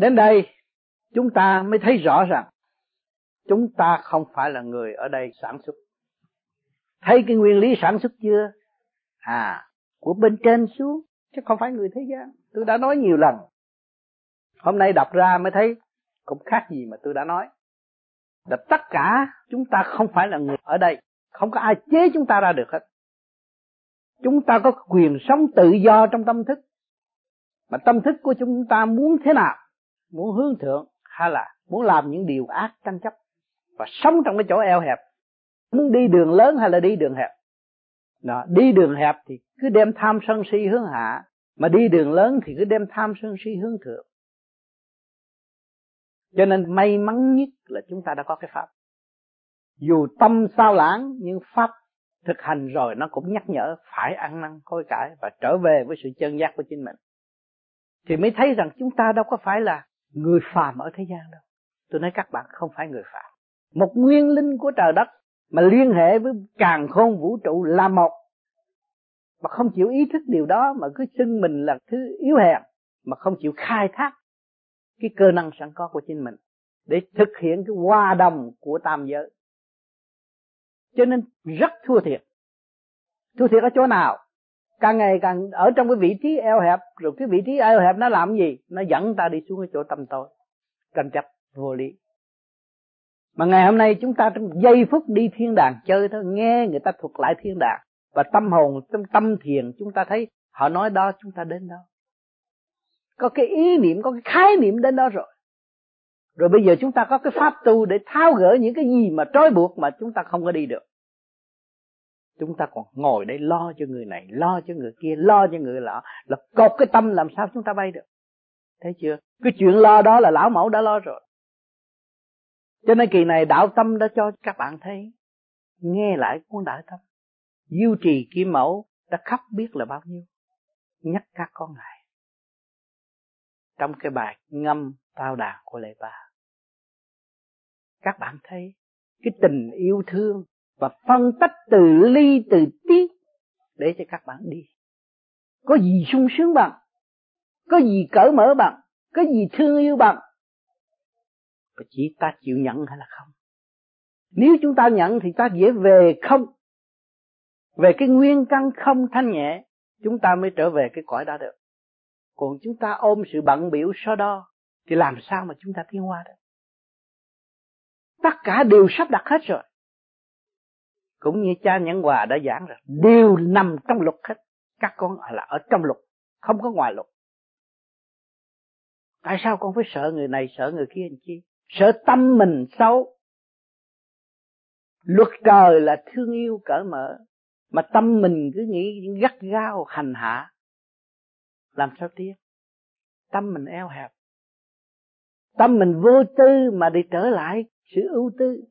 đến đây, chúng ta mới thấy rõ rằng chúng ta không phải là người ở đây sản xuất. Thấy cái nguyên lý sản xuất chưa? À của bên trên xuống, chứ không phải người thế gian. Tôi đã nói nhiều lần. Hôm nay đọc ra mới thấy cũng khác gì mà tôi đã nói. Là tất cả chúng ta không phải là người ở đây. Không có ai chế chúng ta ra được hết. Chúng ta có quyền sống tự do trong tâm thức. Mà tâm thức của chúng ta muốn thế nào? Muốn hướng thượng hay là muốn làm những điều ác tranh chấp và sống trong cái chỗ eo hẹp. Muốn đi đường lớn hay là đi đường hẹp? Đó, đi đường hẹp thì cứ đem tham sân si hướng hạ mà đi đường lớn thì cứ đem tham sân si hướng thượng. Cho nên may mắn nhất là chúng ta đã có cái pháp. Dù tâm sao lãng nhưng pháp thực hành rồi nó cũng nhắc nhở phải ăn năn hối cải và trở về với sự chân giác của chính mình. Thì mới thấy rằng chúng ta đâu có phải là người phàm ở thế gian đâu. Tôi nói các bạn không phải người phàm. Một nguyên linh của trời đất mà liên hệ với càng khôn vũ trụ là một. Mà không chịu ý thức điều đó mà cứ xưng mình là thứ yếu hèn, mà không chịu khai thác cái cơ năng sẵn có của chính mình để thực hiện cái hòa đồng của tam giới. Cho nên rất thua thiệt. Thua thiệt ở chỗ nào? Càng ngày càng ở trong cái vị trí eo hẹp, rồi cái vị trí eo hẹp nó làm gì? Nó dẫn ta đi xuống cái chỗ tâm tối, tranh chấp, vô lý. Mà ngày hôm nay chúng ta trong giây phút đi thiên đàng chơi thôi, nghe người ta thuật lại thiên đàng, và tâm hồn trong tâm thiền, chúng ta thấy họ nói đó, chúng ta đến đó. Có cái ý niệm, có cái khái niệm đến đó rồi. Rồi bây giờ chúng ta có cái pháp tu để tháo gỡ những cái gì mà trói buộc mà chúng ta không có đi được chúng ta còn ngồi đây lo cho người này, lo cho người kia, lo cho người lọ, là cột cái tâm làm sao chúng ta bay được. Thấy chưa? Cái chuyện lo đó là lão mẫu đã lo rồi. Cho nên kỳ này đạo tâm đã cho các bạn thấy, nghe lại cuốn đại tâm. Diêu trì kim mẫu đã khắp biết là bao nhiêu? Nhắc các con lại. Trong cái bài ngâm tao đàn của lệ ba, các bạn thấy cái tình yêu thương và phân tách từ ly, từ tí, để cho các bạn đi. Có gì sung sướng bằng? Có gì cởi mở bằng? Có gì thương yêu bằng? Và chỉ ta chịu nhận hay là không? Nếu chúng ta nhận thì ta dễ về không? Về cái nguyên căn không thanh nhẹ, chúng ta mới trở về cái cõi đó được. Còn chúng ta ôm sự bận biểu so đo, thì làm sao mà chúng ta tiến hóa được? Tất cả đều sắp đặt hết rồi cũng như cha nhẫn hòa đã giảng rồi, đều nằm trong luật hết. Các con là ở trong luật, không có ngoài luật. Tại sao con phải sợ người này, sợ người kia làm chi? Sợ tâm mình xấu. Luật trời là thương yêu cởi mở, mà tâm mình cứ nghĩ gắt gao, hành hạ. Làm sao tiếc? Tâm mình eo hẹp. Tâm mình vô tư mà đi trở lại sự ưu tư.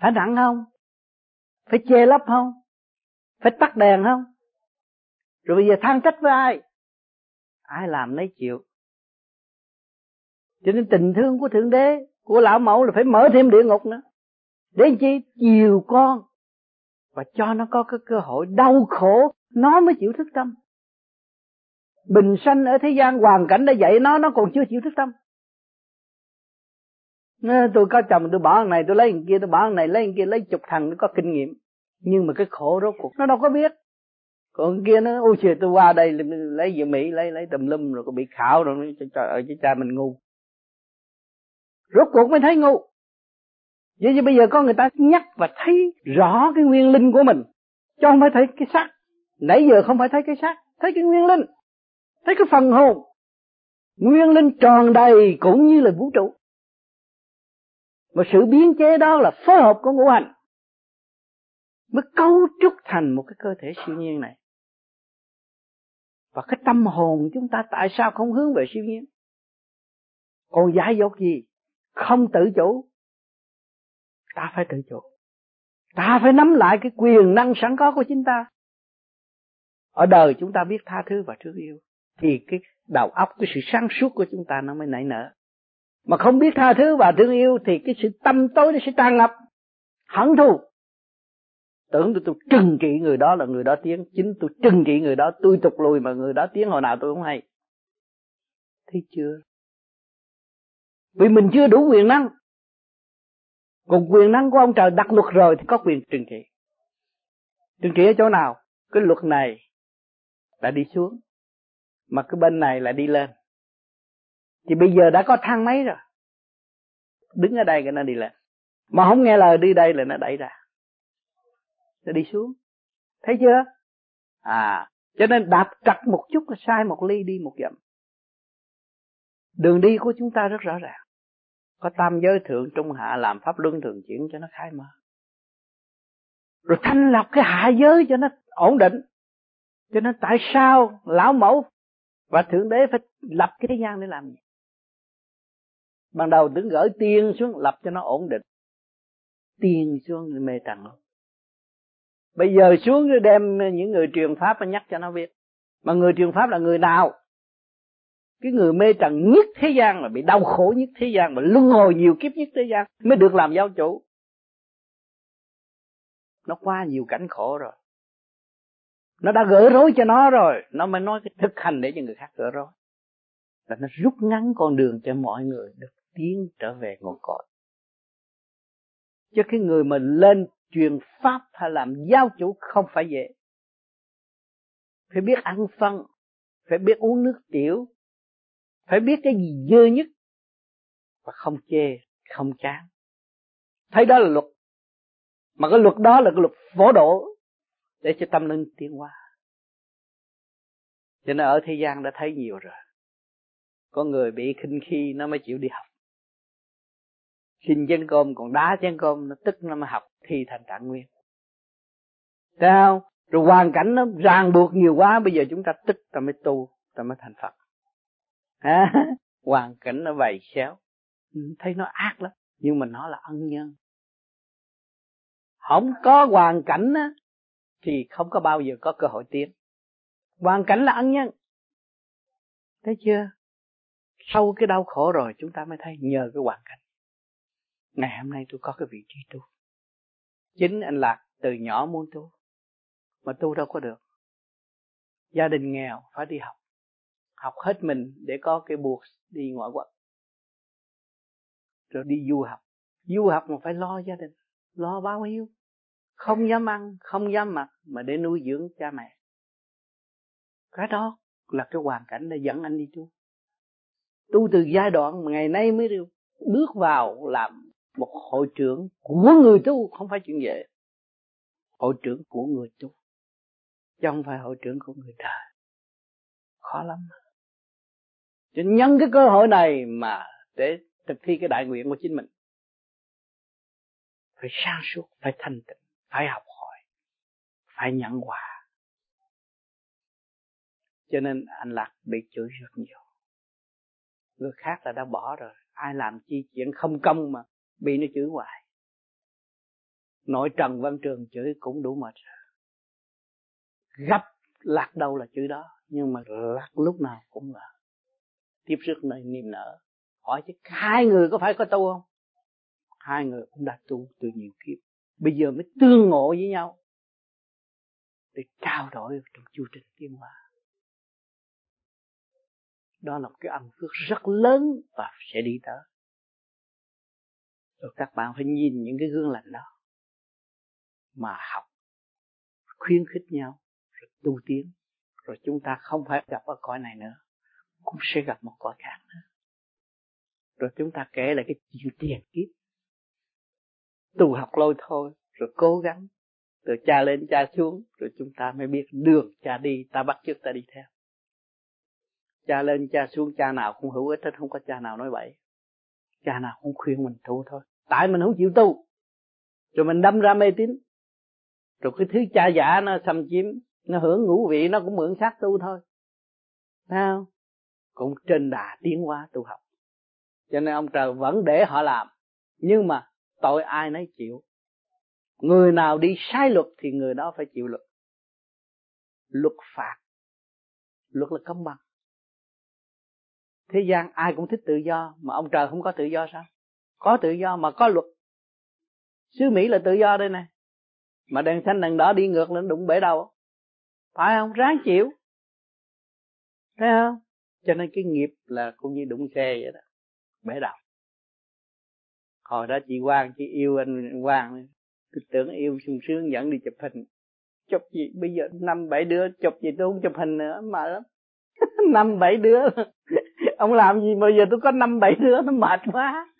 Phải nặng không? Phải che lấp không? Phải tắt đèn không? Rồi bây giờ than trách với ai? Ai làm nấy chịu. Cho nên tình thương của thượng đế, của lão mẫu là phải mở thêm địa ngục nữa. Để chi? Chiều con. Và cho nó có cái cơ hội đau khổ, nó mới chịu thức tâm. Bình sanh ở thế gian, hoàn cảnh đã dạy nó nó còn chưa chịu thức tâm. Tôi có chồng, tôi bỏ thằng này, tôi lấy thằng kia, tôi bỏ thằng này, lấy thằng kia, lấy chục thằng, nó có kinh nghiệm nhưng mà cái khổ rốt cuộc nó đâu có biết. Còn kia nó, ôi trời, tôi qua đây lấy về mỹ, lấy lấy tùm lum rồi có bị khảo rồi trời ơi ờ, cha mình ngu. Rốt cuộc mới thấy ngu. Vậy thì bây giờ có người ta nhắc và thấy rõ cái nguyên linh của mình cho không phải thấy cái xác. Nãy giờ không phải thấy cái xác, thấy cái nguyên linh, thấy cái phần hồn. Nguyên linh tròn đầy cũng như là vũ trụ. Mà sự biến chế đó là phối hợp của ngũ hành mới cấu trúc thành một cái cơ thể siêu nhiên này. Và cái tâm hồn chúng ta tại sao không hướng về siêu nhiên? Còn giải dột gì? Không tự chủ. Ta phải tự chủ. Ta phải nắm lại cái quyền năng sẵn có của chính ta. Ở đời chúng ta biết tha thứ và thương yêu, thì cái đầu óc, cái sự sáng suốt của chúng ta nó mới nảy nở. Mà không biết tha thứ và thương yêu, thì cái sự tâm tối nó sẽ tràn ngập. Hận thù tưởng tôi, tôi trừng trị người đó là người đó tiến chính tôi trừng trị người đó tôi tục lùi mà người đó tiến hồi nào tôi không hay. Thấy chưa? Vì mình chưa đủ quyền năng. Còn quyền năng của ông trời đặt luật rồi thì có quyền trừng trị trừng trị ở chỗ nào? Cái luật này đã đi xuống mà cái bên này lại đi lên. Thì bây giờ đã có thang máy rồi. Đứng ở đây cái nó đi lên. Mà không nghe lời đi đây là nó đẩy ra nó đi xuống. Thấy chưa? À cho nên đạp trật một chút là sai một ly đi một dặm. Đường đi của chúng ta rất rõ ràng. Có tam giới thượng, trung hạ, làm pháp luân, thường chuyển cho nó khai mở. Rồi thanh lọc cái hạ giới cho nó ổn định. Cho nên tại sao lão mẫu và thượng đế phải lập cái thế gian để làm gì? Ban đầu đứng gửi tiên xuống, lập cho nó ổn định. Tiên xuống mê trần luôn bây giờ xuống đem những người truyền pháp mà nhắc cho nó biết. Mà người truyền pháp là người nào? Cái người mê trần nhất thế gian là bị đau khổ nhất thế gian, mà luân hồi nhiều kiếp nhất thế gian mới được làm giáo chủ. Nó qua nhiều cảnh khổ rồi. Nó đã gỡ rối cho nó rồi. Nó mới nói cái thực hành để cho người khác gỡ rối. Là nó rút ngắn con đường cho mọi người được tiến trở về nguồn cội. Cho cái người mà lên truyền pháp hay làm giáo chủ không phải dễ. Phải biết ăn phân, phải biết uống nước tiểu, phải biết cái gì dơ nhất và không chê, không chán. Thấy đó là luật. Mà cái luật đó là cái luật phổ độ để cho tâm linh tiến hóa. Cho nên ở thế gian đã thấy nhiều rồi. Có người bị khinh khi nó mới chịu đi học. Xin chén cơm, còn đá chén cơm, nó tức nó mới học thì thành trạng nguyên. Sao rồi hoàn cảnh nó ràng buộc nhiều quá bây giờ chúng ta tức ta mới tu ta mới thành phật. À, hoàn cảnh nó vầy xéo. Ừ, thấy nó ác lắm nhưng mà nó là ân nhân. Không có hoàn cảnh á, thì không có bao giờ có cơ hội tiến. Hoàn cảnh là ân nhân. Thấy chưa? Sau cái đau khổ rồi chúng ta mới thấy nhờ cái hoàn cảnh. Ngày hôm nay tôi có cái vị trí tu chính anh lạc từ nhỏ muốn tu, mà tu đâu có được. Gia đình nghèo phải đi học học hết mình để có cái buộc đi ngoại quốc. Rồi đi du học. Du học mà phải lo gia đình, lo bao nhiêu? Không dám ăn, không dám mặc mà để nuôi dưỡng cha mẹ. Cái đó là cái hoàn cảnh đã dẫn anh đi tu. Tu từ giai đoạn mà ngày nay mới được bước vào làm một hội trưởng của người tu không phải chuyện dễ. Hội trưởng của người tu, chứ không phải hội trưởng của người đời. Khó lắm. Cho nhân cái cơ hội này mà để thực thi cái đại nguyện của chính mình, phải sáng suốt, phải thanh tịnh, phải học hỏi, phải nhận quà. Cho nên anh lạc bị chửi rất nhiều. Người khác là đã bỏ rồi, ai làm chi chuyện không công mà bị nó chửi hoài. Nội trần văn trường chửi cũng đủ mệt. Gấp lạc đâu là chữ đó, nhưng mà lạc lúc nào cũng là. Tiếp sức nơi niềm nở. Hỏi chứ hai người có phải có tu không? Hai người cũng đã tu từ nhiều kiếp. Bây giờ mới tương ngộ với nhau. Để trao đổi trong chu trình tiến hóa. Đó là một cái ân phước rất lớn và sẽ đi tới rồi các bạn phải nhìn những cái gương lành đó mà học, khuyến khích nhau, rồi tu tiến. Rồi chúng ta không phải gặp ở cõi này nữa, cũng sẽ gặp một cõi khác nữa. Rồi chúng ta kể lại cái chuyện tiền kiếp. Tu học lôi thôi, rồi cố gắng, rồi cha lên, cha xuống, rồi chúng ta mới biết đường cha đi, ta bắt chước ta đi theo. Cha lên, cha xuống, cha nào cũng hữu ích hết, không có cha nào nói bậy. Cha nào cũng khuyên mình tu thôi tại mình không chịu tu. Rồi mình đâm ra mê tín. Rồi cái thứ cha giả nó xâm chiếm, nó hưởng ngũ vị, nó cũng mượn xác tu thôi. Thấy không? Cũng trên đà tiến hóa tu học. Cho nên ông trời vẫn để họ làm. Nhưng mà tội ai nấy chịu. Người nào đi sai luật thì người đó phải chịu luật. Luật phạt. Luật là công bằng. Thế gian ai cũng thích tự do, mà ông trời không có tự do sao? Có tự do mà có luật. Xứ mỹ là tự do đây này mà đèn xanh đèn đỏ đi ngược lên đụng bể đầu. Phải không? Ráng chịu. Thấy không? Cho nên cái nghiệp là cũng như đụng xe vậy đó. Bể đầu. Hồi đó chị Quang, chị yêu anh Quang. Tôi tưởng yêu sung sướng dẫn đi chụp hình. Chụp gì? Bây giờ năm bảy đứa, chụp gì tôi không chụp hình nữa mà lắm. Năm bảy đứa. Ông làm gì bây giờ tôi có năm bảy đứa, nó mệt quá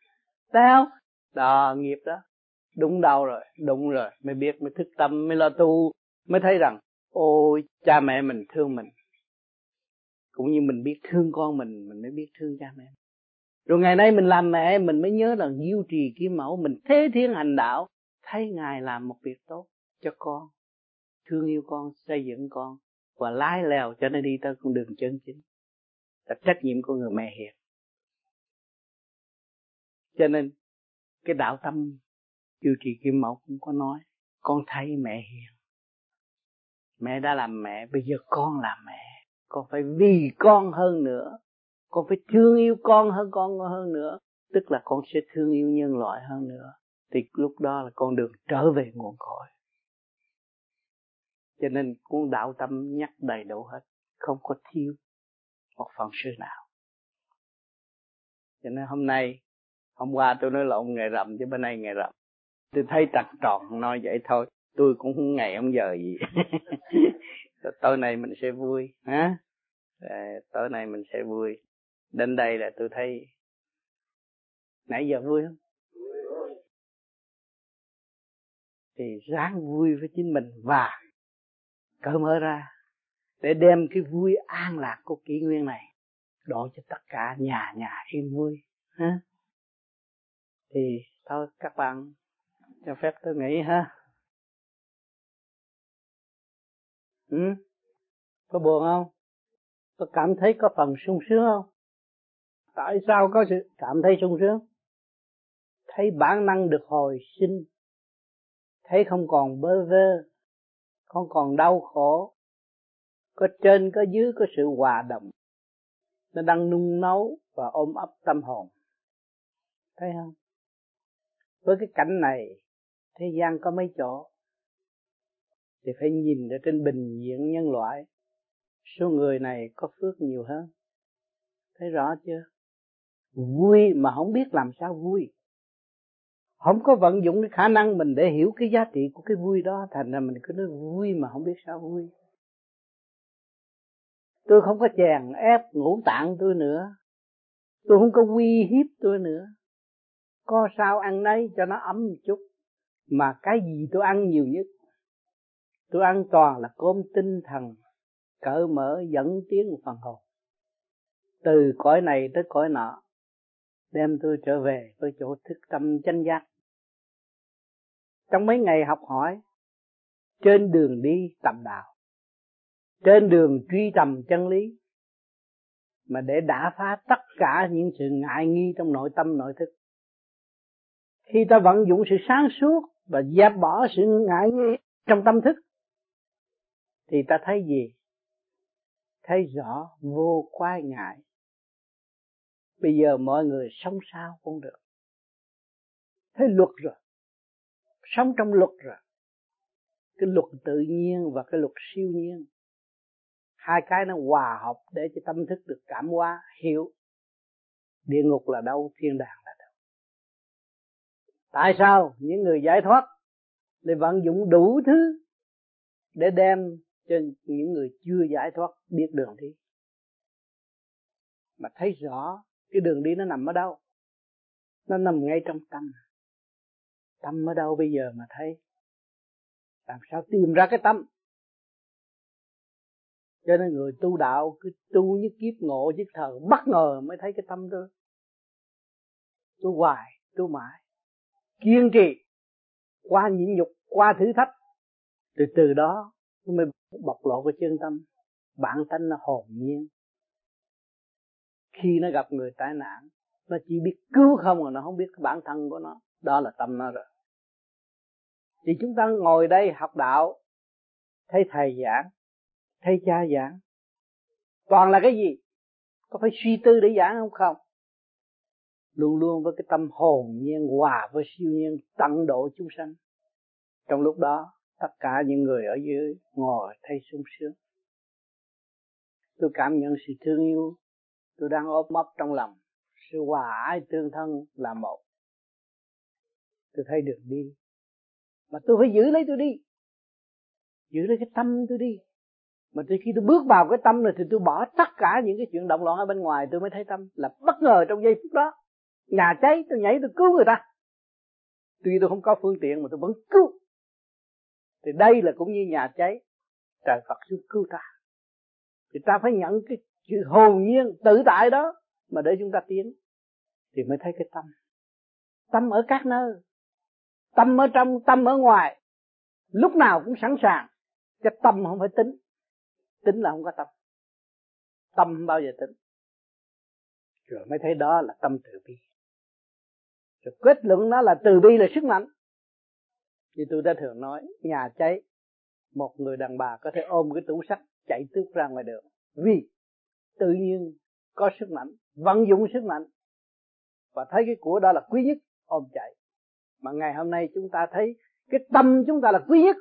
thấy không đó nghiệp đó. Đúng đau rồi, đúng rồi. Mới biết, mới thức tâm, mới lo tu. Mới thấy rằng, ôi, cha mẹ mình thương mình. Cũng như mình biết thương con mình mình mới biết thương cha mẹ rồi ngày nay mình làm mẹ, mình mới nhớ là diêu trì kim mẫu mình thế thiên hành đạo. Thấy ngài làm một việc tốt cho con. Thương yêu con, xây dựng con. Và lái lèo cho nó đi tới con đường chân chính. Là trách nhiệm của người mẹ hiền cho nên, cái đạo tâm chư trì kim mẫu cũng có nói, con thấy mẹ hiền. Mẹ đã làm mẹ, bây giờ con làm mẹ. Con phải vì con hơn nữa. Con phải thương yêu con hơn con hơn nữa. Tức là con sẽ thương yêu nhân loại hơn nữa. Thì lúc đó là con đường trở về nguồn cội. Cho nên cuốn đạo tâm nhắc đầy đủ hết. Không có thiếu một phần sư nào. Cho nên hôm nay hôm qua tôi nói lộn ngày rằm chứ bên nay ngày rằm. Tôi thấy trật tròn nói vậy thôi. Tôi cũng không ngày ông giờ gì. Tối nay mình sẽ vui hả? À, tối nay mình sẽ vui. Đến đây là tôi thấy nãy giờ vui không? Thì ráng vui với chính mình và cởi mở ra để đem cái vui an lạc của kỷ nguyên này đổ cho tất cả nhà nhà yên vui ha thì thôi, các bạn cho phép tôi nghĩ ha. Ừ? có buồn không? Có cảm thấy có phần sung sướng không? Tại sao có sự cảm thấy sung sướng? Thấy bản năng được hồi sinh. Thấy không còn bơ vơ, không còn đau khổ. Có trên, có dưới, có sự hòa đồng. Nó đang nung nấu và ôm ấp tâm hồn. Thấy không? Với cái cảnh này, thế gian có mấy chỗ thì phải nhìn ở trên bình diện nhân loại. Số người này có phước nhiều hơn. Thấy rõ chưa? Vui mà không biết làm sao vui. Không có vận dụng cái khả năng mình để hiểu cái giá trị của cái vui đó, thành ra mình cứ nói vui mà không biết sao vui. Tôi không có chèn ép ngũ tạng tôi nữa. Tôi không có uy hiếp tôi nữa có sao ăn nấy cho nó ấm một chút. Mà cái gì tôi ăn nhiều nhất? Tôi ăn toàn là cơm tinh thần, cỡ mở dẫn tiến phần hồn. Từ cõi này tới cõi nọ, đem tôi trở về với chỗ thức tâm chánh giác. Trong mấy ngày học hỏi, trên đường đi tầm đạo, trên đường truy tầm chân lý, mà để đả phá tất cả những sự ngại nghi trong nội tâm, nội thức khi ta vận dụng sự sáng suốt và dẹp bỏ sự ngại nghi trong tâm thức, thì ta thấy gì? Thấy rõ vô quái ngại. Bây giờ mọi người sống sao cũng được. Thấy luật rồi. Sống trong luật rồi. Cái luật tự nhiên và cái luật siêu nhiên. Hai cái nó hòa hợp để cho tâm thức được cảm hóa, hiểu. Địa ngục là đâu? Thiên đàng tại sao những người giải thoát lại vận dụng đủ thứ để đem cho những người chưa giải thoát biết đường đi? Mà thấy rõ cái đường đi nó nằm ở đâu? Nó nằm ngay trong tâm. Tâm ở đâu bây giờ mà thấy? Làm sao tìm ra cái tâm? Cho nên người tu đạo cứ tu như kiếp ngộ chứ thờ, bất ngờ mới thấy cái tâm tôi tu hoài, tu mãi kiên trì qua nhịn nhục, qua thử thách. Từ từ đó, nó mới bộc lộ cái chân tâm. Bản thân nó hồn nhiên. Khi nó gặp người tai nạn, nó chỉ biết cứu không mà nó không biết cái bản thân của nó. Đó là tâm nó rồi. Thì chúng ta ngồi đây học đạo, thấy thầy giảng, thấy cha giảng. Toàn là cái gì? Có phải suy tư để giảng không? Không luôn luôn với cái tâm hồn nhiên hòa với siêu nhiên tận độ chúng sanh. Trong lúc đó, tất cả những người ở dưới ngồi thấy sung sướng. Tôi cảm nhận sự thương yêu tôi đang ôm ấp trong lòng. Sự hòa ái tương thân là một. Tôi thấy được đi. Mà tôi phải giữ lấy tôi đi. Giữ lấy cái tâm tôi đi. Mà từ khi tôi bước vào cái tâm này thì tôi bỏ tất cả những cái chuyện động loạn ở bên ngoài tôi mới thấy tâm là bất ngờ trong giây phút đó nhà cháy, tôi nhảy, tôi cứu người ta. Tuy tôi không có phương tiện mà tôi vẫn cứu. Thì đây là cũng như nhà cháy. Trời Phật giúp cứu ta. Thì ta phải nhận cái sự hồn nhiên, tự tại đó mà để chúng ta tiến. Thì mới thấy cái tâm. Tâm ở các nơi. Tâm ở trong, tâm ở ngoài. Lúc nào cũng sẵn sàng. Cho tâm không phải tính. Tính là không có tâm. Tâm không bao giờ tính. Rồi mới thấy đó là tâm từ bi rồi kết luận nó là từ bi là sức mạnh. Thì tôi đã thường nói, nhà cháy, một người đàn bà có thể ôm cái tủ sắt chạy tước ra ngoài đường. Vì tự nhiên có sức mạnh, vận dụng sức mạnh. Và thấy cái của đó là quý nhất, ôm chạy. Mà ngày hôm nay chúng ta thấy cái tâm chúng ta là quý nhất.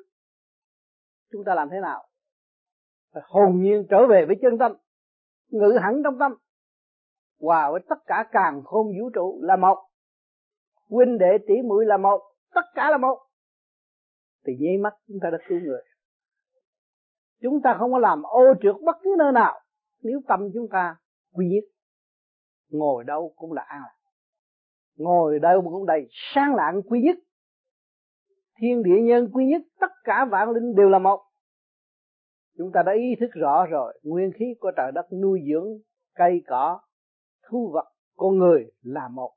Chúng ta làm thế nào? Phải hồn nhiên trở về với chân tâm, ngự hẳn trong tâm. Hòa với tất cả càng khôn vũ trụ là một huynh đệ tỷ muội là một, tất cả là một. Thì nháy mắt chúng ta đã cứu người. Chúng ta không có làm ô trượt bất cứ nơi nào. Nếu tâm chúng ta quy nhất, ngồi đâu cũng là an lạc. Ngồi đâu cũng đầy sáng lạng quy nhất. Thiên địa nhân quy nhất, tất cả vạn linh đều là một. Chúng ta đã ý thức rõ rồi, nguyên khí của trời đất nuôi dưỡng, cây cỏ thu vật, con người là một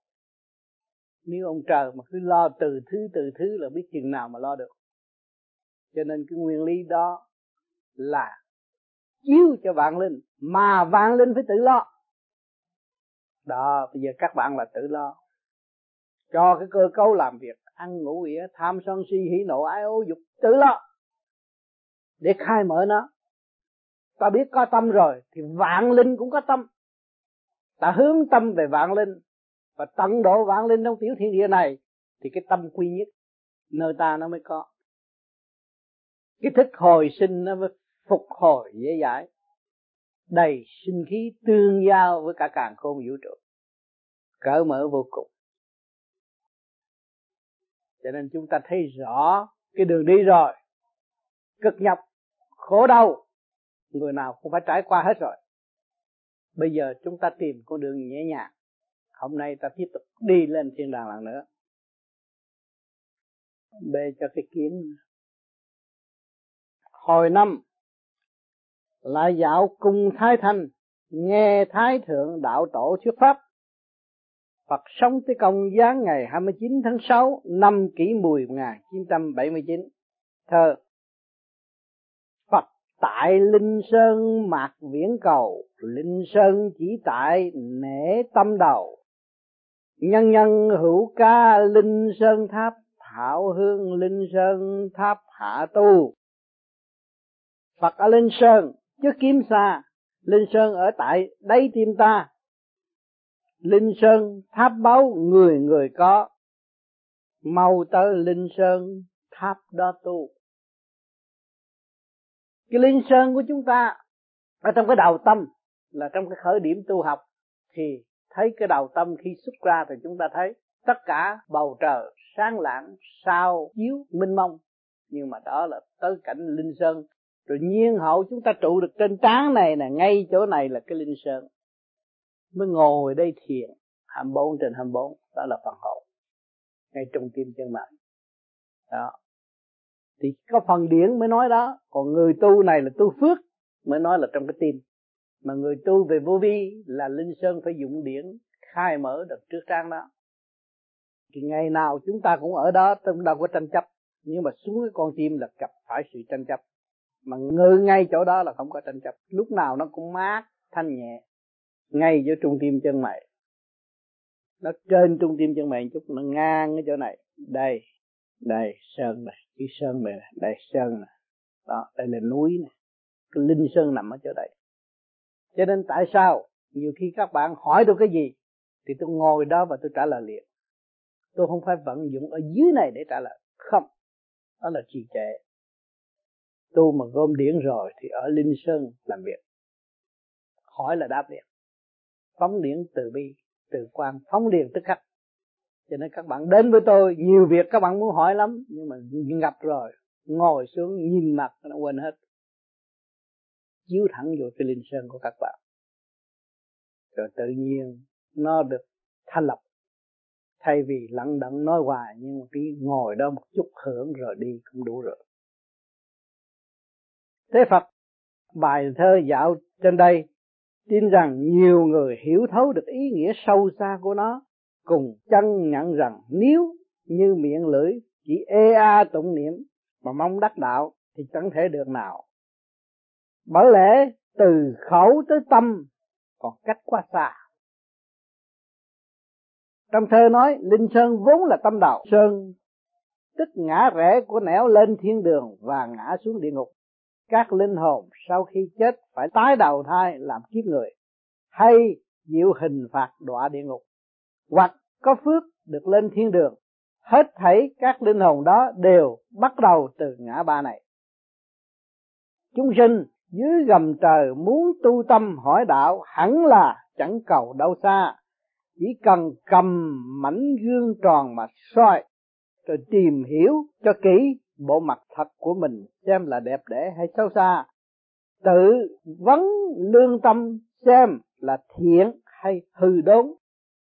nếu ông trời mà cứ lo từ thứ từ thứ là biết chừng nào mà lo được. Cho nên cái nguyên lý đó là chiếu cho vạn linh, mà vạn linh phải tự lo. Đó, bây giờ các bạn là tự lo. Cho cái cơ cấu làm việc, ăn, ngủ ỉa tham, sân si, hỉ nộ, ái ố, dục, tự lo. Để khai mở nó. Ta biết có tâm rồi, thì vạn linh cũng có tâm. Ta hướng tâm về vạn linh và tận độ vạn linh trong tiểu thiên địa này, thì cái tâm quy nhất, nơi ta nó mới có. Cái thức hồi sinh nó mới phục hồi dễ dãi. Đầy sinh khí tương giao với cả càng khôn vũ trụ. Cỡ mở vô cùng. Cho nên chúng ta thấy rõ cái đường đi rồi. Cực nhọc, khổ đau, người nào cũng phải trải qua hết rồi. Bây giờ chúng ta tìm con đường nhẹ nhàng hôm nay ta tiếp tục đi lên thiên đàng lần nữa. Bê cho cái kiến. Hồi năm lại dạo cùng thái thanh, nghe thái thượng đạo tổ thuyết pháp. Phật sống tới công giáng ngày 29 tháng 6 năm kỷ mùi 1979 thơ Phật tại Linh Sơn mạc viễn cầu. Linh Sơn chỉ tại nể tâm đầu. Nhân nhân hữu ca Linh Sơn tháp, Thảo hương Linh Sơn tháp hạ tu. Phật ở Linh Sơn chứ kiếm xa, Linh Sơn ở tại đây tim ta. Linh Sơn tháp báu người người có, Mau tới Linh Sơn tháp đó tu. Cái Linh Sơn của chúng ta Ở trong cái đầu tâm Là trong cái khởi điểm tu học Thì thấy cái đầu tâm khi xuất ra Thì chúng ta thấy tất cả bầu trời sáng lạng, sao chiếu minh mông. Nhưng mà đó là tới cảnh linh sơn. Rồi nhiên hậu chúng ta trụ được trên trán này nè, ngay chỗ này là cái linh sơn. Mới ngồi đây thiền 24 trên 24 đó là phần hậu. Ngay trong tim chân mạch đó. Thì có phần điển mới nói đó, còn người tu này là tu phước, mới nói là trong cái tim mà người tu về vô vi là linh sơn phải dụng điển, khai mở được trước trang đó. Thì ngày nào chúng ta cũng ở đó chúng đâu có tranh chấp. Nhưng mà xuống cái con tim là gặp phải sự tranh chấp. Mà ngự ngay chỗ đó là không có tranh chấp. Lúc nào nó cũng mát, thanh nhẹ, ngay giữa trung tim chân mày. Nó trên trung tim chân mày chút, nó ngang cái chỗ này. Đây đây, sơn này, cái sơn này đây, sơn này đó, đây là núi này cái linh sơn nằm ở chỗ đây cho nên tại sao nhiều khi các bạn hỏi tôi cái gì thì tôi ngồi đó và tôi trả lời liền. Tôi không phải vận dụng ở dưới này để trả lời. Không. Đó là trì trệ. Tu mà gom điển rồi thì ở linh sơn làm việc. Hỏi là đáp liền. Phóng điển từ bi, từ quan, phóng liền tức khắc. Cho nên các bạn đến với tôi, nhiều việc các bạn muốn hỏi lắm, nhưng mà ngập rồi, ngồi xuống, nhìn mặt, nó quên hết chiếu thẳng vô cái linh sơn của các bạn. Rồi tự nhiên nó được thanh lập thay vì lặng đặng nói hoài, nhưng mà cái ngồi đó một chút hưởng rồi đi cũng đủ rồi. Thế Phật, bài thơ dạo trên đây tin rằng nhiều người hiểu thấu được ý nghĩa sâu xa của nó, cùng chân nhận rằng nếu như miệng lưỡi chỉ ê a tụng niệm mà mong đắc đạo thì chẳng thể được nào bởi lẽ từ khẩu tới tâm còn cách quá xa. Trong thơ nói, linh sơn vốn là tâm đạo sơn, tức ngã rẽ của nẻo lên thiên đường và ngã xuống địa ngục. Các linh hồn sau khi chết phải tái đầu thai làm kiếp người, hay chịu hình phạt đọa địa ngục. Hoặc có phước được lên thiên đường, hết thảy các linh hồn đó đều bắt đầu từ ngã ba này. Chúng sinh dưới gầm trời muốn tu tâm hỏi đạo hẳn là chẳng cầu đâu xa. Chỉ cần cầm mảnh gương tròn mà soi, rồi tìm hiểu cho kỹ bộ mặt thật của mình xem là đẹp đẽ hay xấu xa. Tự vấn lương tâm xem là thiện hay hư đốn.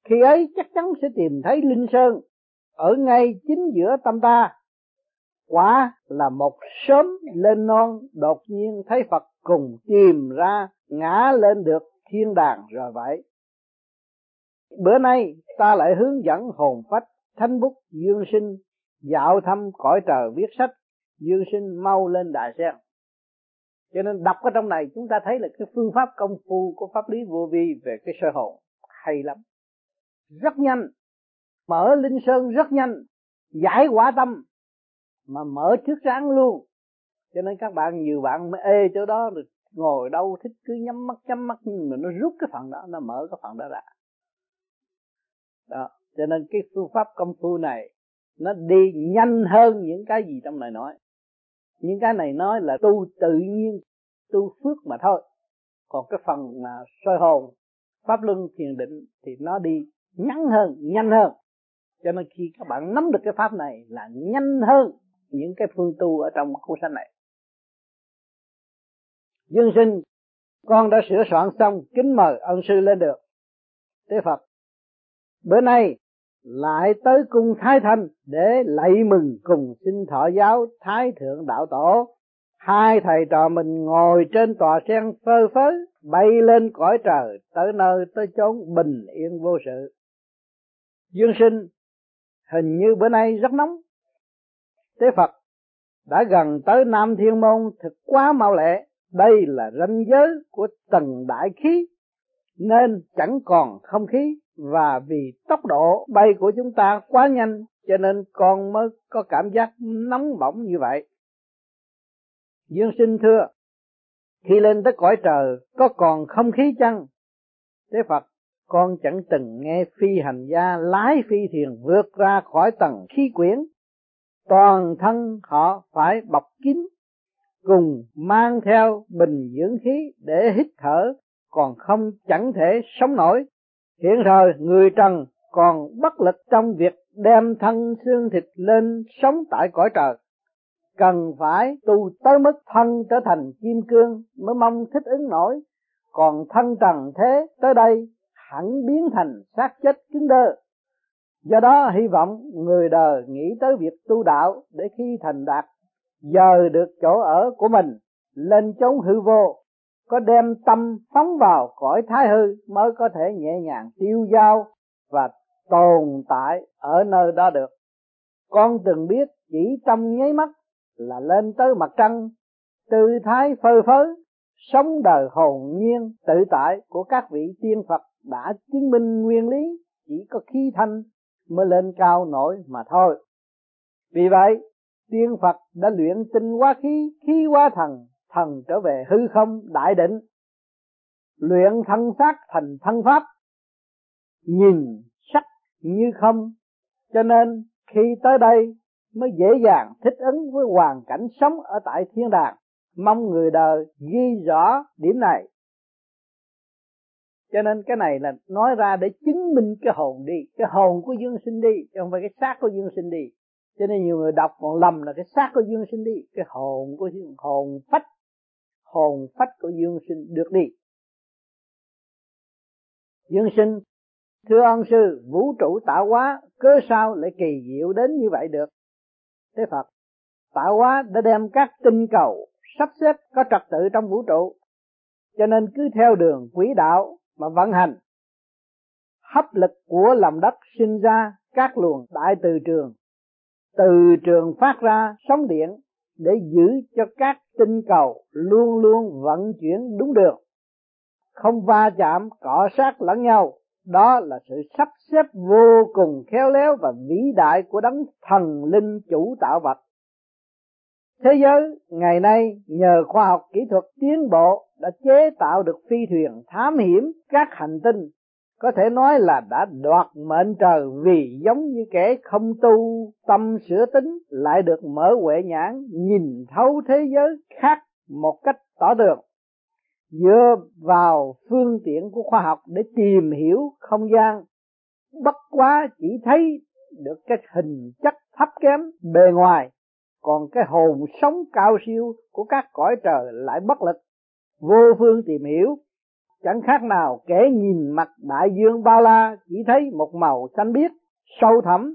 Khi ấy chắc chắn sẽ tìm thấy linh sơn ở ngay chính giữa tâm ta quả là một sớm lên non, đột nhiên thấy phật cùng tìm ra, ngã lên được thiên đàng rồi vậy. Bữa nay ta lại hướng dẫn hồn phách, thánh bút dương sinh dạo thăm cõi trời viết sách. Dương sinh mau lên đại sen. Cho nên đọc ở trong này chúng ta thấy là cái phương pháp công phu của pháp lý vô vi về cái sơ hồn hay lắm. Rất nhanh. Mở linh sơn rất nhanh. Giải quả tâm mà mở trước sáng luôn. Cho nên các bạn nhiều bạn mới ê chỗ đó rồi ngồi đâu thích cứ nhắm mắt nhắm mắt, nhưng mà nó rút cái phần đó, nó mở cái phần đó ra. Đó, cho nên cái phương pháp công phu này, nó đi nhanh hơn những cái gì trong này nói. Những cái này nói là tu tự nhiên, tu phước mà thôi. Còn cái phần mà soi hồn, pháp luân thiền định thì nó đi ngắn hơn, nhanh hơn. Cho nên khi các bạn nắm được cái pháp này là nhanh hơn những cái phương tu ở trong cuốn sách này. Dương sinh, con đã sửa soạn xong kính mời ân sư lên được. Tế phật, bữa nay lại tới cung thái thanh để lạy mừng cùng sinh thọ giáo thái thượng đạo tổ. Hai thầy trò mình ngồi trên tòa sen phơ phớ, bay lên cõi trời, tới nơi tới chốn bình yên vô sự. Dương sinh, hình như bữa nay rất nóng tế phật đã gần tới nam thiên môn thật quá mau lẹ. Đây là ranh giới của tầng đại khí, nên chẳng còn không khí. Và vì tốc độ bay của chúng ta quá nhanh, cho nên con mới có cảm giác nóng bỏng như vậy. Dương sinh thưa, khi lên tới cõi trời, có còn không khí chăng? Thế phật, con chẳng từng nghe phi hành gia lái phi thuyền vượt ra khỏi tầng khí quyển toàn thân họ phải bọc kín, cùng mang theo bình dưỡng khí để hít thở, còn không chẳng thể sống nổi. Hiện thời người trần còn bất lực trong việc đem thân xương thịt lên sống tại cõi trời. Cần phải tu tới mức thân trở thành kim cương mới mong thích ứng nổi. Còn thân trần thế tới đây hẳn biến thành xác chết cứng đơ do đó hy vọng người đời nghĩ tới việc tu đạo để khi thành đạt, giờ được chỗ ở của mình, lên chốn hư vô, có đem tâm phóng vào cõi thái hư mới có thể nhẹ nhàng tiêu dao và tồn tại ở nơi đó được. Con từng biết chỉ trong nháy mắt là lên tới mặt trăng, tư thái phơ phới sống đời hồn nhiên, tự tại của các vị tiên phật đã chứng minh nguyên lý chỉ có khí thanh mới lên cao nổi mà thôi. Vì vậy tiên phật đã luyện tinh hóa khí khí hóa thần thần trở về hư không, đại định. Luyện thân xác thành thân pháp. Nhìn sắc như không, cho nên khi tới đây mới dễ dàng thích ứng với hoàn cảnh sống ở tại thiên đàng. Mong người đời ghi rõ điểm này cho nên cái này là nói ra để chứng minh cái hồn đi, cái hồn của dương sinh đi, chứ không phải cái xác của dương sinh đi. Cho nên nhiều người đọc còn lầm là cái xác của dương sinh đi, cái hồn của hồn phách hồn phách của dương sinh được đi. Dương sinh, thưa ân sư, vũ trụ tạo hóa, cớ sao lại kỳ diệu đến như vậy được? Thế phật, tạo hóa đã đem các tinh cầu sắp xếp có trật tự trong vũ trụ, cho nên cứ theo đường quỹ đạo mà vận hành. Hấp lực của lòng đất sinh ra các luồng đại từ trường. Từ trường phát ra sóng điện để giữ cho các tinh cầu luôn luôn vận chuyển đúng đường. Không va chạm, cọ sát lẫn nhau. Đó là sự sắp xếp vô cùng khéo léo và vĩ đại của đấng thần linh chủ tạo vật thế giới ngày nay nhờ khoa học kỹ thuật tiến bộ đã chế tạo được phi thuyền thám hiểm các hành tinh. Có thể nói là đã đoạt mệnh trời vì giống như kẻ không tu, tâm sửa tính lại được mở huệ nhãn, nhìn thấu thế giới khác một cách tỏ được dựa vào phương tiện của khoa học để tìm hiểu không gian, bất quá chỉ thấy được cái hình chất thấp kém bề ngoài còn cái hồn sống cao siêu của các cõi trời lại bất lực. Vô phương tìm hiểu. Chẳng khác nào kẻ nhìn mặt đại dương bao la, chỉ thấy một màu xanh biếc, sâu thẳm.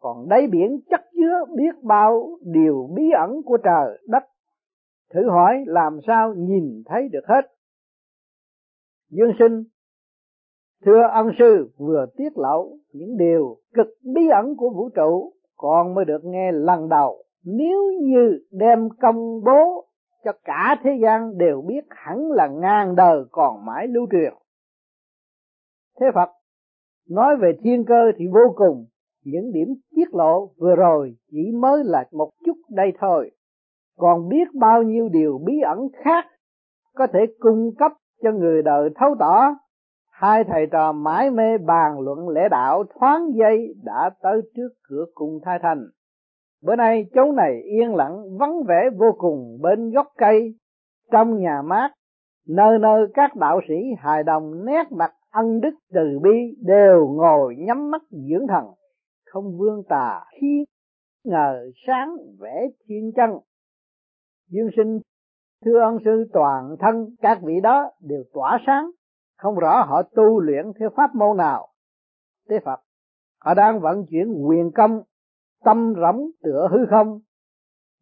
Còn đáy biển chất chứa biết bao điều bí ẩn của trời, đất. Thử hỏi làm sao nhìn thấy được hết? Dương sinh, thưa ân sư, vừa tiết lộ những điều cực bí ẩn của vũ trụ, còn mới được nghe lần đầu nếu như đem công bố cho cả thế gian đều biết hẳn là ngàn đời còn mãi lưu truyền. Thế phật nói về thiên cơ thì vô cùng, những điểm tiết lộ vừa rồi chỉ mới là một chút đây thôi. Còn biết bao nhiêu điều bí ẩn khác có thể cung cấp cho người đời thấu tỏ, hai thầy trò mãi mê bàn luận lẽ đạo thoáng giây đã tới trước cửa cung thai thành bữa nay chỗ này yên lặng vắng vẻ vô cùng bên gốc cây, trong nhà mát nơi nơi các đạo sĩ hài đồng nét mặt ân đức từ bi đều ngồi nhắm mắt dưỡng thần. Không vương tà khi ngờ sáng vẽ thiên chân. Dương sinh, thưa ân sư toàn thân, các vị đó đều tỏa sáng. Không rõ họ tu luyện theo pháp môn nào. Tế phật, họ đang vận chuyển quyền công tâm rỗng tựa hư không?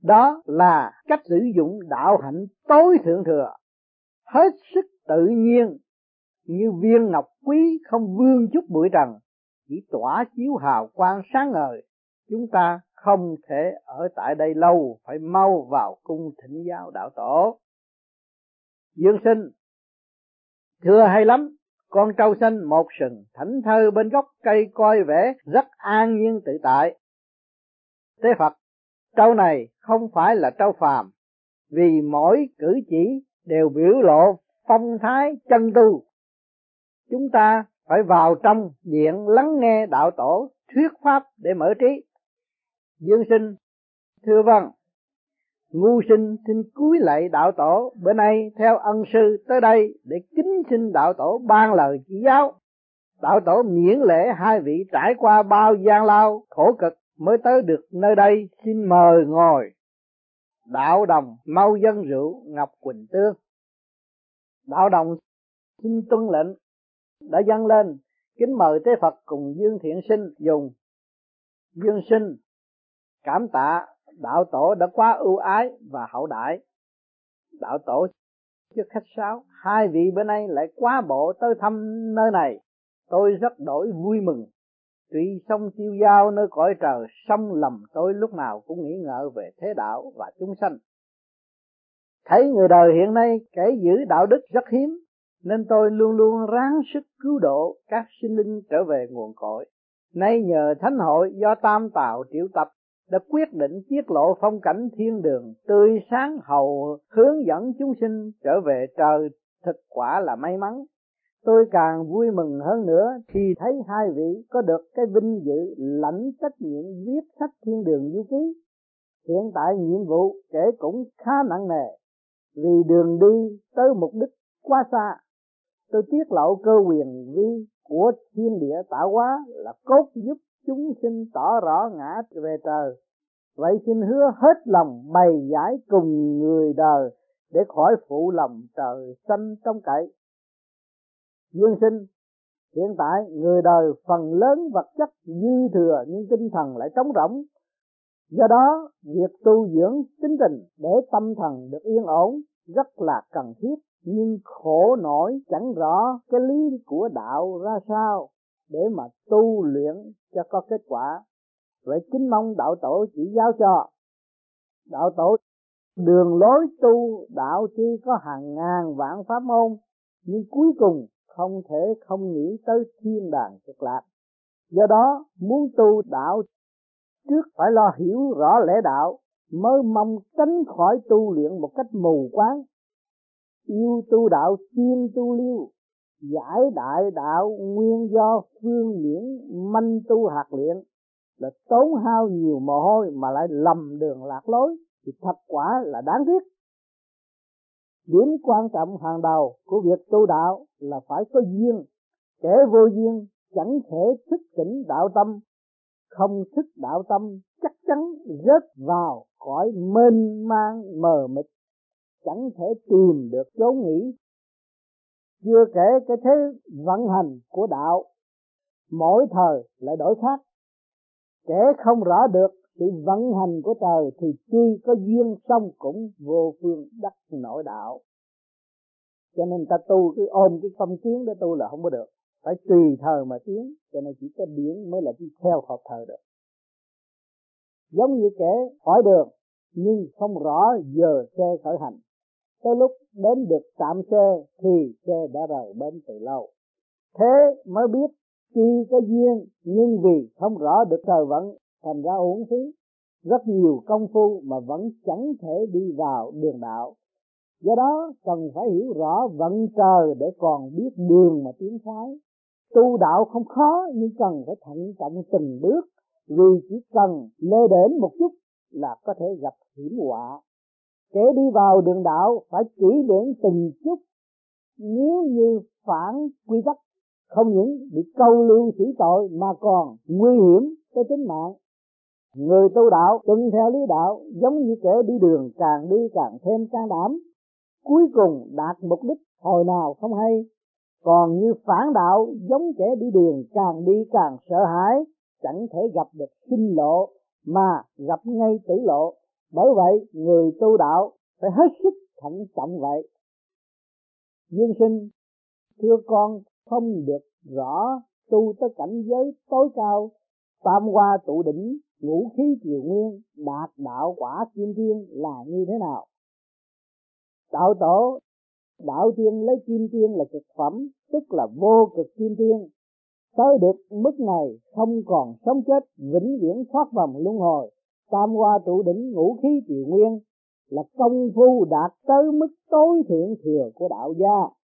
Đó là cách sử dụng đạo hạnh tối thượng thừa. Hết sức tự nhiên, như viên ngọc quý không vương chút bụi trần, chỉ tỏa chiếu hào quang sáng ngời. Chúng ta không thể ở tại đây lâu, phải mau vào cung thỉnh giáo đạo tổ. Dương sinh, thưa hay lắm, con trâu xanh một sừng thảnh thơ bên gốc cây coi vẻ rất an nhiên tự tại thế phật, trâu này không phải là trâu phàm, vì mỗi cử chỉ đều biểu lộ phong thái chân tu chúng ta phải vào trong điện lắng nghe đạo tổ thuyết pháp để mở trí. Dương sinh, thưa vâng ngu sinh xin cúi lạy đạo tổ bữa nay theo ân sư tới đây để kính xin đạo tổ ban lời chỉ giáo. Đạo tổ miễn lễ hai vị trải qua bao gian lao, khổ cực mới tới được nơi đây, xin mời ngồi. Đạo đồng mau dân rượu, ngọc quỳnh tương đạo đồng xin tuân lệnh, đã dâng lên, kính mời tế phật cùng dương thiện sinh dùng. Dương sinh, cảm tạ đạo tổ đã quá ưu ái và hậu đại. Đạo tổ cho khách sáo, hai vị bữa nay lại quá bộ tới thăm nơi này. Tôi rất đổi vui mừng tuy sông tiêu giao nơi cõi trời sông lầm tôi lúc nào cũng nghĩ ngợi về thế đạo và chúng sanh. Thấy người đời hiện nay kẻ giữ đạo đức rất hiếm, nên tôi luôn luôn ráng sức cứu độ các sinh linh trở về nguồn cội. Nay nhờ thánh hội do tam tạo triệu tập đã quyết định tiết lộ phong cảnh thiên đường, tươi sáng hầu hướng dẫn chúng sinh trở về trời, thực quả là may mắn tôi càng vui mừng hơn nữa khi thấy hai vị có được cái vinh dự lãnh trách nhiệm viết sách thiên đường du ký. Hiện tại nhiệm vụ kể cũng khá nặng nề, vì đường đi tới mục đích quá xa. Tôi tiết lộ cơ quyền vi của thiên địa tạo hóa là cốt giúp chúng sinh tỏ rõ ngã về trời. Vậy xin hứa hết lòng bày giải cùng người đời để khỏi phụ lòng trời xanh trong cậy dương sinh. Hiện tại, người đời phần lớn vật chất dư thừa nhưng tinh thần lại trống rỗng. Do đó, việc tu dưỡng tính tình để tâm thần được yên ổn rất là cần thiết, nhưng khổ nổi chẳng rõ cái lý của đạo ra sao để mà tu luyện cho có kết quả. Vậy kính mong đạo tổ chỉ giáo cho. Đạo tổ, đường lối tu đạo chi có hàng ngàn vạn pháp môn, nhưng cuối cùng không thể không nghĩ tới thiên đàng cực lạc. Do đó, muốn tu đạo, trước phải lo hiểu rõ lẽ đạo, mới mong tránh khỏi tu luyện một cách mù quáng. Yêu tu đạo chuyên tu lưu, giải đại đạo, nguyên do phương miễn, manh tu hạt luyện, là tốn hao nhiều mồ hôi mà lại lầm đường lạc lối, thì thật quả là đáng tiếc điểm quan trọng hàng đầu của việc tu đạo là phải có duyên. Kẻ vô duyên chẳng thể thức tỉnh đạo tâm. Không thức đạo tâm chắc chắn rớt vào cõi mênh mang mờ mịt. Chẳng thể tìm được chốn nghỉ. Chưa kể cái thế vận hành của đạo, mỗi thời lại đổi khác. Kẻ không rõ được sự vận hành của trời thì tuy có duyên xong cũng vô phương đắc nội đạo. Cho nên ta tu cứ ôm cái phong kiến để tu là không có được. Phải tùy thời mà tiến, cho nên chỉ có điển mới là đi theo hợp thời được. Giống như kẻ hỏi đường, nhưng không rõ giờ xe khởi hành. Tới lúc đến được trạm xe thì xe đã rời bến từ lâu. Thế mới biết tuy có duyên, nhưng vì không rõ được thời vận thành ra uổng phí. Rất nhiều công phu mà vẫn chẳng thể đi vào đường đạo. Do đó cần phải hiểu rõ vận trời để còn biết đường mà tiến thoái. Tu đạo không khó nhưng cần phải thận trọng từng bước. Vì chỉ cần lê đến một chút là có thể gặp hiểm họa. Kể đi vào đường đạo phải kỹ lưỡng từng chút. Nếu như phản quy tắc, không những bị câu lưu xử tội mà còn nguy hiểm tới tính mạng người tu đạo tuân theo lý đạo, giống như kẻ đi đường, càng đi càng thêm can đảm. Cuối cùng đạt mục đích hồi nào không hay. Còn như phản đạo, giống kẻ đi đường, càng đi càng sợ hãi, chẳng thể gặp được sinh lộ, mà gặp ngay tử lộ. Bởi vậy, người tu đạo phải hết sức thận trọng vậy. Dương sinh, thưa con, không được rõ tu tới cảnh giới tối cao, tam hoa tụ đỉnh ngũ khí triều nguyên, đạt đạo quả kim thiên là như thế nào? Đạo tổ, đạo tiên lấy kim thiên là cực phẩm, tức là vô cực kim thiên. tới được mức này, không còn sống chết, vĩnh viễn thoát vòng luân hồi. Tam hoa trụ đỉnh ngũ khí triều nguyên là công phu đạt tới mức tối thượng thừa của đạo gia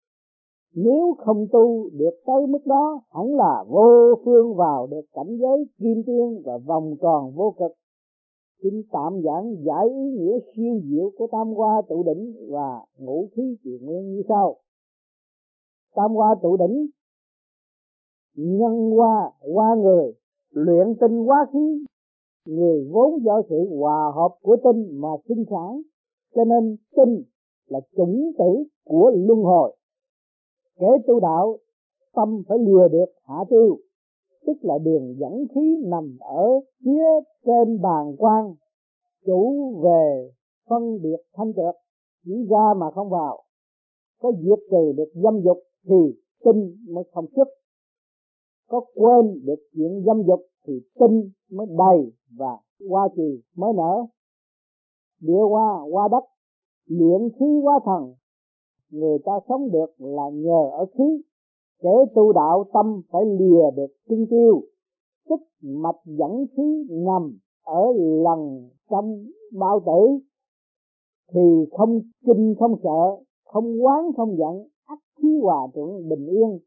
nếu không tu được tới mức đó, hẳn là vô phương vào được cảnh giới kim tiên và vòng tròn vô cực. Xin tạm giảng giải ý nghĩa siêu diệu của tam hoa tụ đỉnh và ngũ khí triều nguyên như sau. Tam hoa tụ đỉnh, nhân hoa hoa người, luyện tinh hóa khí, người vốn do sự hòa hợp của tinh mà sinh sản. Cho nên tinh là chủng tử của luân hồi kẻ tu đạo, tâm phải lìa được hạ tiêu, tức là đường dẫn khí nằm ở phía trên bàn quan, chủ về phân biệt thanh trượt chỉ ra mà không vào. Có diệt trừ được dâm dục thì tinh mới không xuất. Có quên được chuyện dâm dục thì tinh mới đầy và hoa trì mới nở. Địa hoa hoa đất, luyện khí hóa thần người ta sống được là nhờ ở khí. Kẻ tu đạo tâm phải lìa được tinh tiêu. Tức mạch dẫn khí nằm ở lần trong bao tử. Thì không kinh, không sợ, không quán, không giận ắt khí hòa thuận bình yên.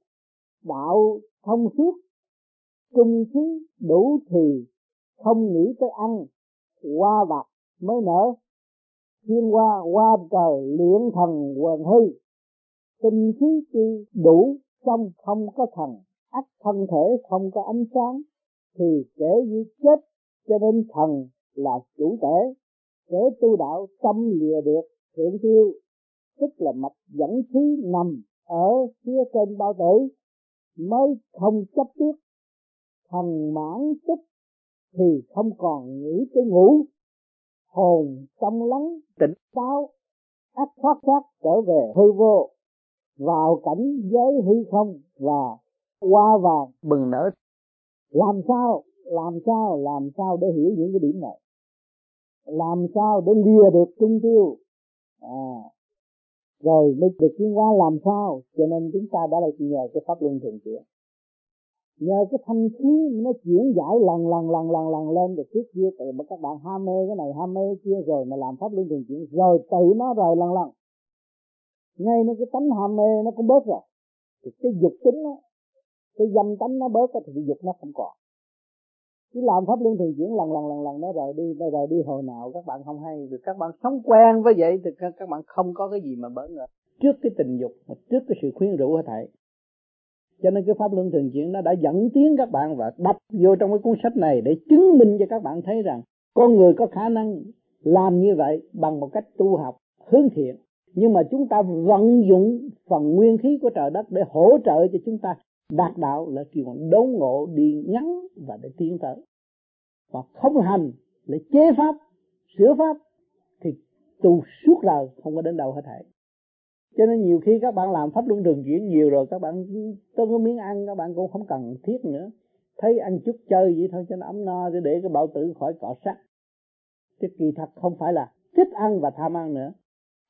Đạo thông suốt, trung khí đủ thì không nghĩ tới ăn hoa bạc mới nở thiên hoa qua trời luyện thần, quần hư tinh khí chi đủ, trong không có thần. Ách thân thể không có ánh sáng, thì kể như chết, cho nên thần là chủ thể. Kể tu đạo, tâm lìa được, thượng tiêu tức là mạch dẫn khí nằm ở phía trên bao tử, mới không chấp trước. Thần mãn tích thì không còn nghĩ tới ngủ hồn trong lắng tỉnh táo ác thoát thoát trở về hư vô vào cảnh giới hư không và hoa vàng. Bừng nở. Làm sao làm sao làm sao để hiểu những cái điểm này? Làm sao để lìa được trung tiêu? À rồi mới được tiến hóa làm sao? Cho nên chúng ta đã là nhờ cái pháp luân thường chuyển nhờ cái thanh khí nó chuyển giải lần lần lần lần lần lên được trước kia từ mà các bạn ham mê cái này ham mê cái kia rồi mà làm pháp luân thường chuyển rồi tự nó rồi lần lần. Ngay nó cái tánh ham mê nó cũng bớt rồi. Thì cái dục tính đó, cái dâm tánh nó bớt thì cái dục nó không còn. Cứ làm pháp luân thường chuyển lần lần lần lần nó rồi đi nó rồi đi hồi nào các bạn không hay. Được các bạn sống quen với vậy thì các bạn không có cái gì mà bỡ ngỡ. Trước cái tình dục trước cái sự khuyên rũ hết thảy cho nên cái pháp luân thường chuyển nó đã dẫn tiến các bạn và đập vô trong cái cuốn sách này để chứng minh cho các bạn thấy rằng con người có khả năng làm như vậy bằng một cách tu học, hướng thiện. Nhưng mà chúng ta vận dụng phần nguyên khí của trời đất để hỗ trợ cho chúng ta đạt đạo là kêu bằng đốn ngộ đi ngắn và để tiến tới. Và không hành để chế pháp, sửa pháp thì tu suốt đời không có đến đâu hết thảy cho nên nhiều khi các bạn làm pháp luân thường chuyển nhiều rồi, các bạn có cái miếng ăn, các bạn cũng không cần thiết nữa. Thấy ăn chút chơi vậy thôi, cho nó ấm no, để để cái bảo tử khỏi cọ sắt chứ kỳ thật không phải là thích ăn và tham ăn nữa.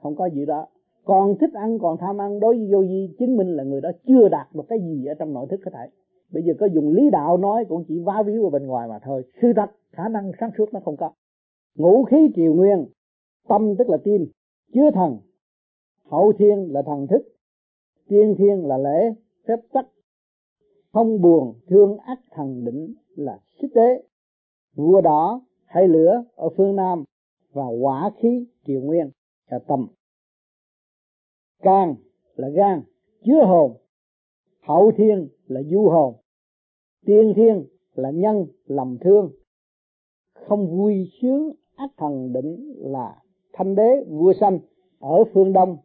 Không có gì đó. Còn thích ăn, còn tham ăn, đối với vô vi, chứng minh là người đó chưa đạt được cái gì ở trong nội thức có thể. Bây giờ có dùng lý đạo nói, cũng chỉ vá víu ở bên ngoài mà thôi. Sự thật, khả năng sáng suốt nó không có. Ngũ khí triều nguyên, tâm tức là tim, chứa thần hậu thiên là thần thức, tiên thiên là lễ, phép tắc. Không buồn, thương ác thần định là xích tế vua đỏ hay lửa ở phương nam và hỏa khí triều nguyên là tâm can là gan, chứa hồn. Hậu thiên là du hồn. Tiên thiên là nhân, lòng thương. Không vui sướng ác thần định là thanh đế vua sanh ở phương đông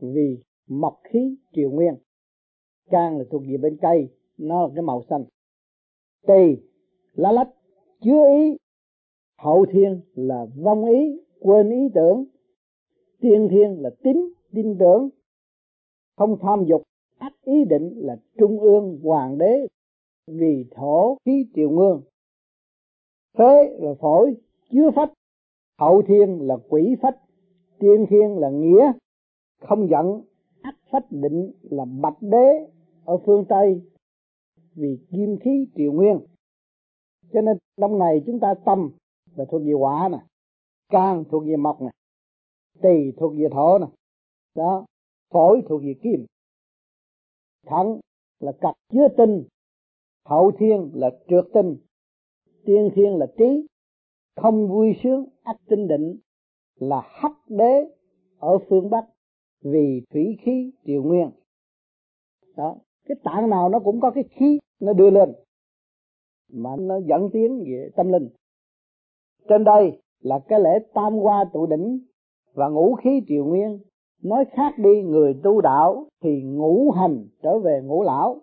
vì mộc khí triều nguyên. Can là thuộc về bên cây nó là cái màu xanh. Tỳ, lá lách, chứa ý. Hậu thiên là vong ý, quên ý tưởng. Tiên thiên là tín, tin tưởng. Không tham dục, ác ý định là trung ương, hoàng đế. Vì thổ khí triều nguyên. Phế là phổi, chứa phách. Hậu thiên là quỷ phách. Tiên thiên là nghĩa không giận ác phách định là bạch đế ở phương tây vì kim khí triều nguyên. Cho nên đông này chúng ta tâm là thuộc về hỏa nè, can thuộc về mộc nè, tỳ thuộc về thổ nè, đó, phổi thuộc về kim. Thẳng là cặp chứa tinh, hậu thiên là trượt tinh, tiên thiên là trí. Không vui sướng, ác tinh định là hắc đế ở phương bắc vì thủy khí triều nguyên. Đó cái tạng nào nó cũng có cái khí nó đưa lên mà nó dẫn tiến về tâm linh. Trên đây là cái lễ tam hoa tụ đỉnh và ngũ khí triều nguyên. Nói khác đi người tu đạo thì ngũ hành trở về ngũ lão.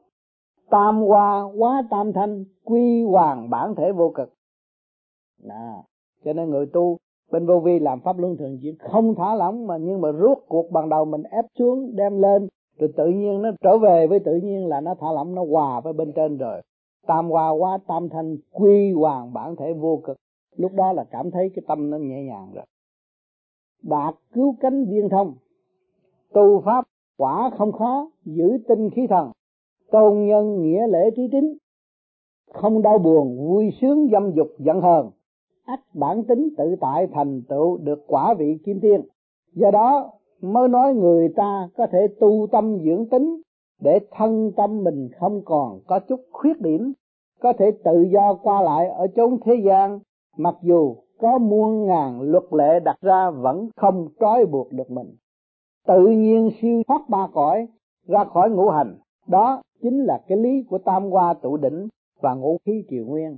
Tam hoa quá tam thanh quy hoàng bản thể vô cực. À, cho nên người tu bên vô vi làm pháp luân thường chuyển không thả lỏng mà nhưng mà rút cuộc ban đầu mình ép xuống đem lên, rồi tự nhiên nó trở về với tự nhiên là nó thả lỏng, nó hòa với bên trên rồi. Tam hòa hóa tam thanh quy hoàng bản thể vô cực. Lúc đó là cảm thấy cái tâm nó nhẹ nhàng rồi. Đạt cứu cánh viên thông. Tu pháp quả không khó, giữ tinh khí thần. Tôn nhân nghĩa lễ trí tín. Không đau buồn, vui sướng dâm dục giận hờn ắt bản tính tự tại thành tựu được quả vị kim tiên. Do đó, mới nói người ta có thể tu tâm dưỡng tính để thân tâm mình không còn có chút khuyết điểm, có thể tự do qua lại ở chốn thế gian, mặc dù có muôn ngàn luật lệ đặt ra vẫn không trói buộc được mình. Tự nhiên siêu thoát ba cõi, ra khỏi ngũ hành, đó chính là cái lý của tam hoa tụ đỉnh và ngũ khí triều nguyên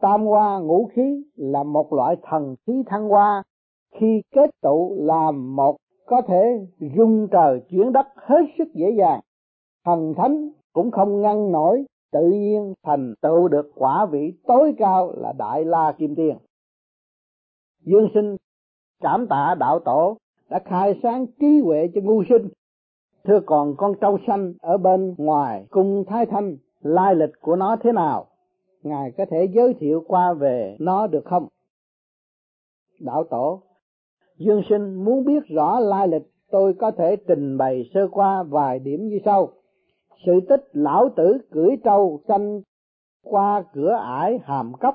tam hoa ngũ khí là một loại thần khí thăng hoa. Khi kết tụ làm một có thể rung trời chuyển đất hết sức dễ dàng. Thần thánh cũng không ngăn nổi, tự nhiên thành tựu được quả vị tối cao là đại la kim tiên. Dương sinh cảm tạ đạo tổ đã khai sáng trí huệ cho ngu sinh. Thưa còn con trâu xanh ở bên ngoài cung thái thanh, lai lịch của nó thế nào? Ngài có thể giới thiệu qua về nó được không? Đạo tổ, dương sinh muốn biết rõ lai lịch, tôi có thể trình bày sơ qua vài điểm như sau. Sự tích lão tử cưỡi trâu xanh qua cửa ải hàm cấp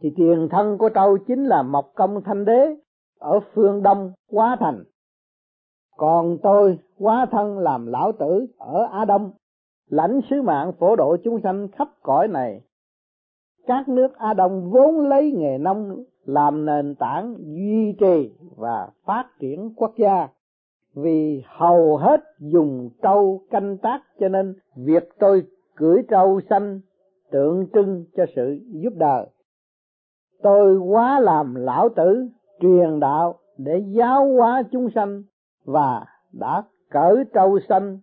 thì tiền thân của trâu chính là mộc công thanh đế, ở phương đông, quá thành. Còn tôi, quá thân làm lão tử ở á đông. Lãnh sứ mạng phổ độ chúng sanh khắp cõi này các nước á đông vốn lấy nghề nông làm nền tảng duy trì và phát triển quốc gia. Vì hầu hết dùng trâu canh tác cho nên việc tôi cưỡi trâu xanh tượng trưng cho sự giúp đời tôi quá làm lão tử, truyền đạo để giáo hóa chúng sanh và đã cởi trâu xanh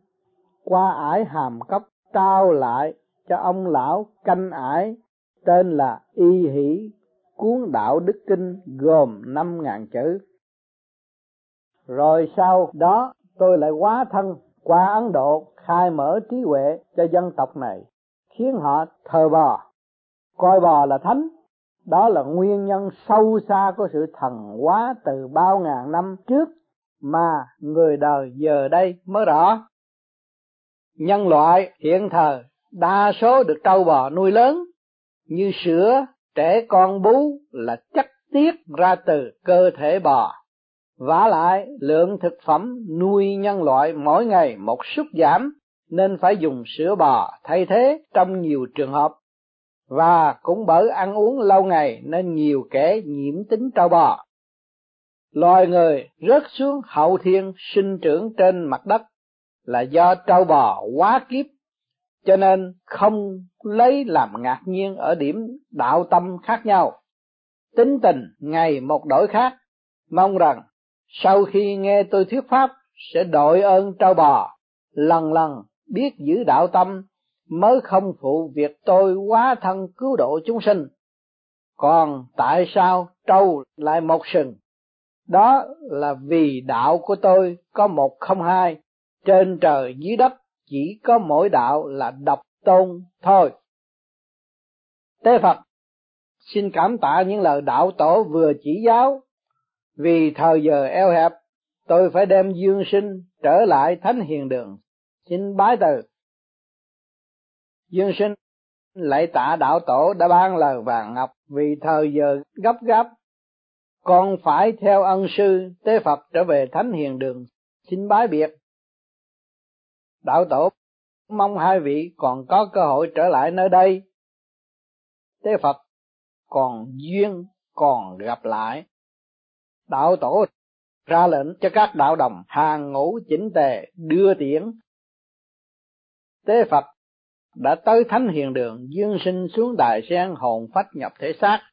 qua ải hàm cấp trao lại cho ông lão canh ải tên là y hỷ, cuốn đạo đức kinh gồm năm ngàn chữ. Rồi sau đó, tôi lại quá thân qua ấn độ, khai mở trí huệ cho dân tộc này, khiến họ thờ bò. Coi bò là thánh, đó là nguyên nhân sâu xa của sự thần hóa từ bao ngàn năm trước mà người đời giờ đây mới rõ. Nhân loại hiện thời, đa số được trâu bò nuôi lớn như sữa, trẻ con bú là chất tiết ra từ cơ thể bò. Vả lại, lượng thực phẩm nuôi nhân loại mỗi ngày một sút giảm, nên phải dùng sữa bò thay thế trong nhiều trường hợp. Và cũng bởi ăn uống lâu ngày nên nhiều kẻ nhiễm tính trâu bò. Loài người rớt xuống hậu thiên sinh trưởng trên mặt đất là do trâu bò quá kiếp, cho nên không lấy làm ngạc nhiên ở điểm đạo tâm khác nhau. Tính tình ngày một đổi khác, mong rằng sau khi nghe tôi thuyết pháp sẽ đội ơn trâu bò, lần lần biết giữ đạo tâm mới không phụ việc tôi quá thân cứu độ chúng sinh. Còn tại sao trâu lại một sừng? Đó là vì đạo của tôi có một không hai, trên trời dưới đất chỉ có mỗi đạo là độc tôn thôi. Tế phật, xin cảm tạ những lời đạo tổ vừa chỉ giáo. Vì thời giờ eo hẹp, tôi phải đem dương sinh trở lại thánh hiền đường. Xin bái từ. Dương sinh lại tạ đạo tổ đã ban lời vàng ngọc. Vì thời giờ gấp gáp, con phải theo ân sư tế phật trở về thánh hiền đường. Xin bái biệt. Đạo tổ mong hai vị còn có cơ hội trở lại nơi đây. Tế phật còn duyên còn gặp lại. Đạo tổ ra lệnh cho các đạo đồng hàng ngũ chỉnh tề đưa tiễn. Tế phật đã tới thánh hiền đường, dương sinh xuống đài sen hồn phách nhập thể xác.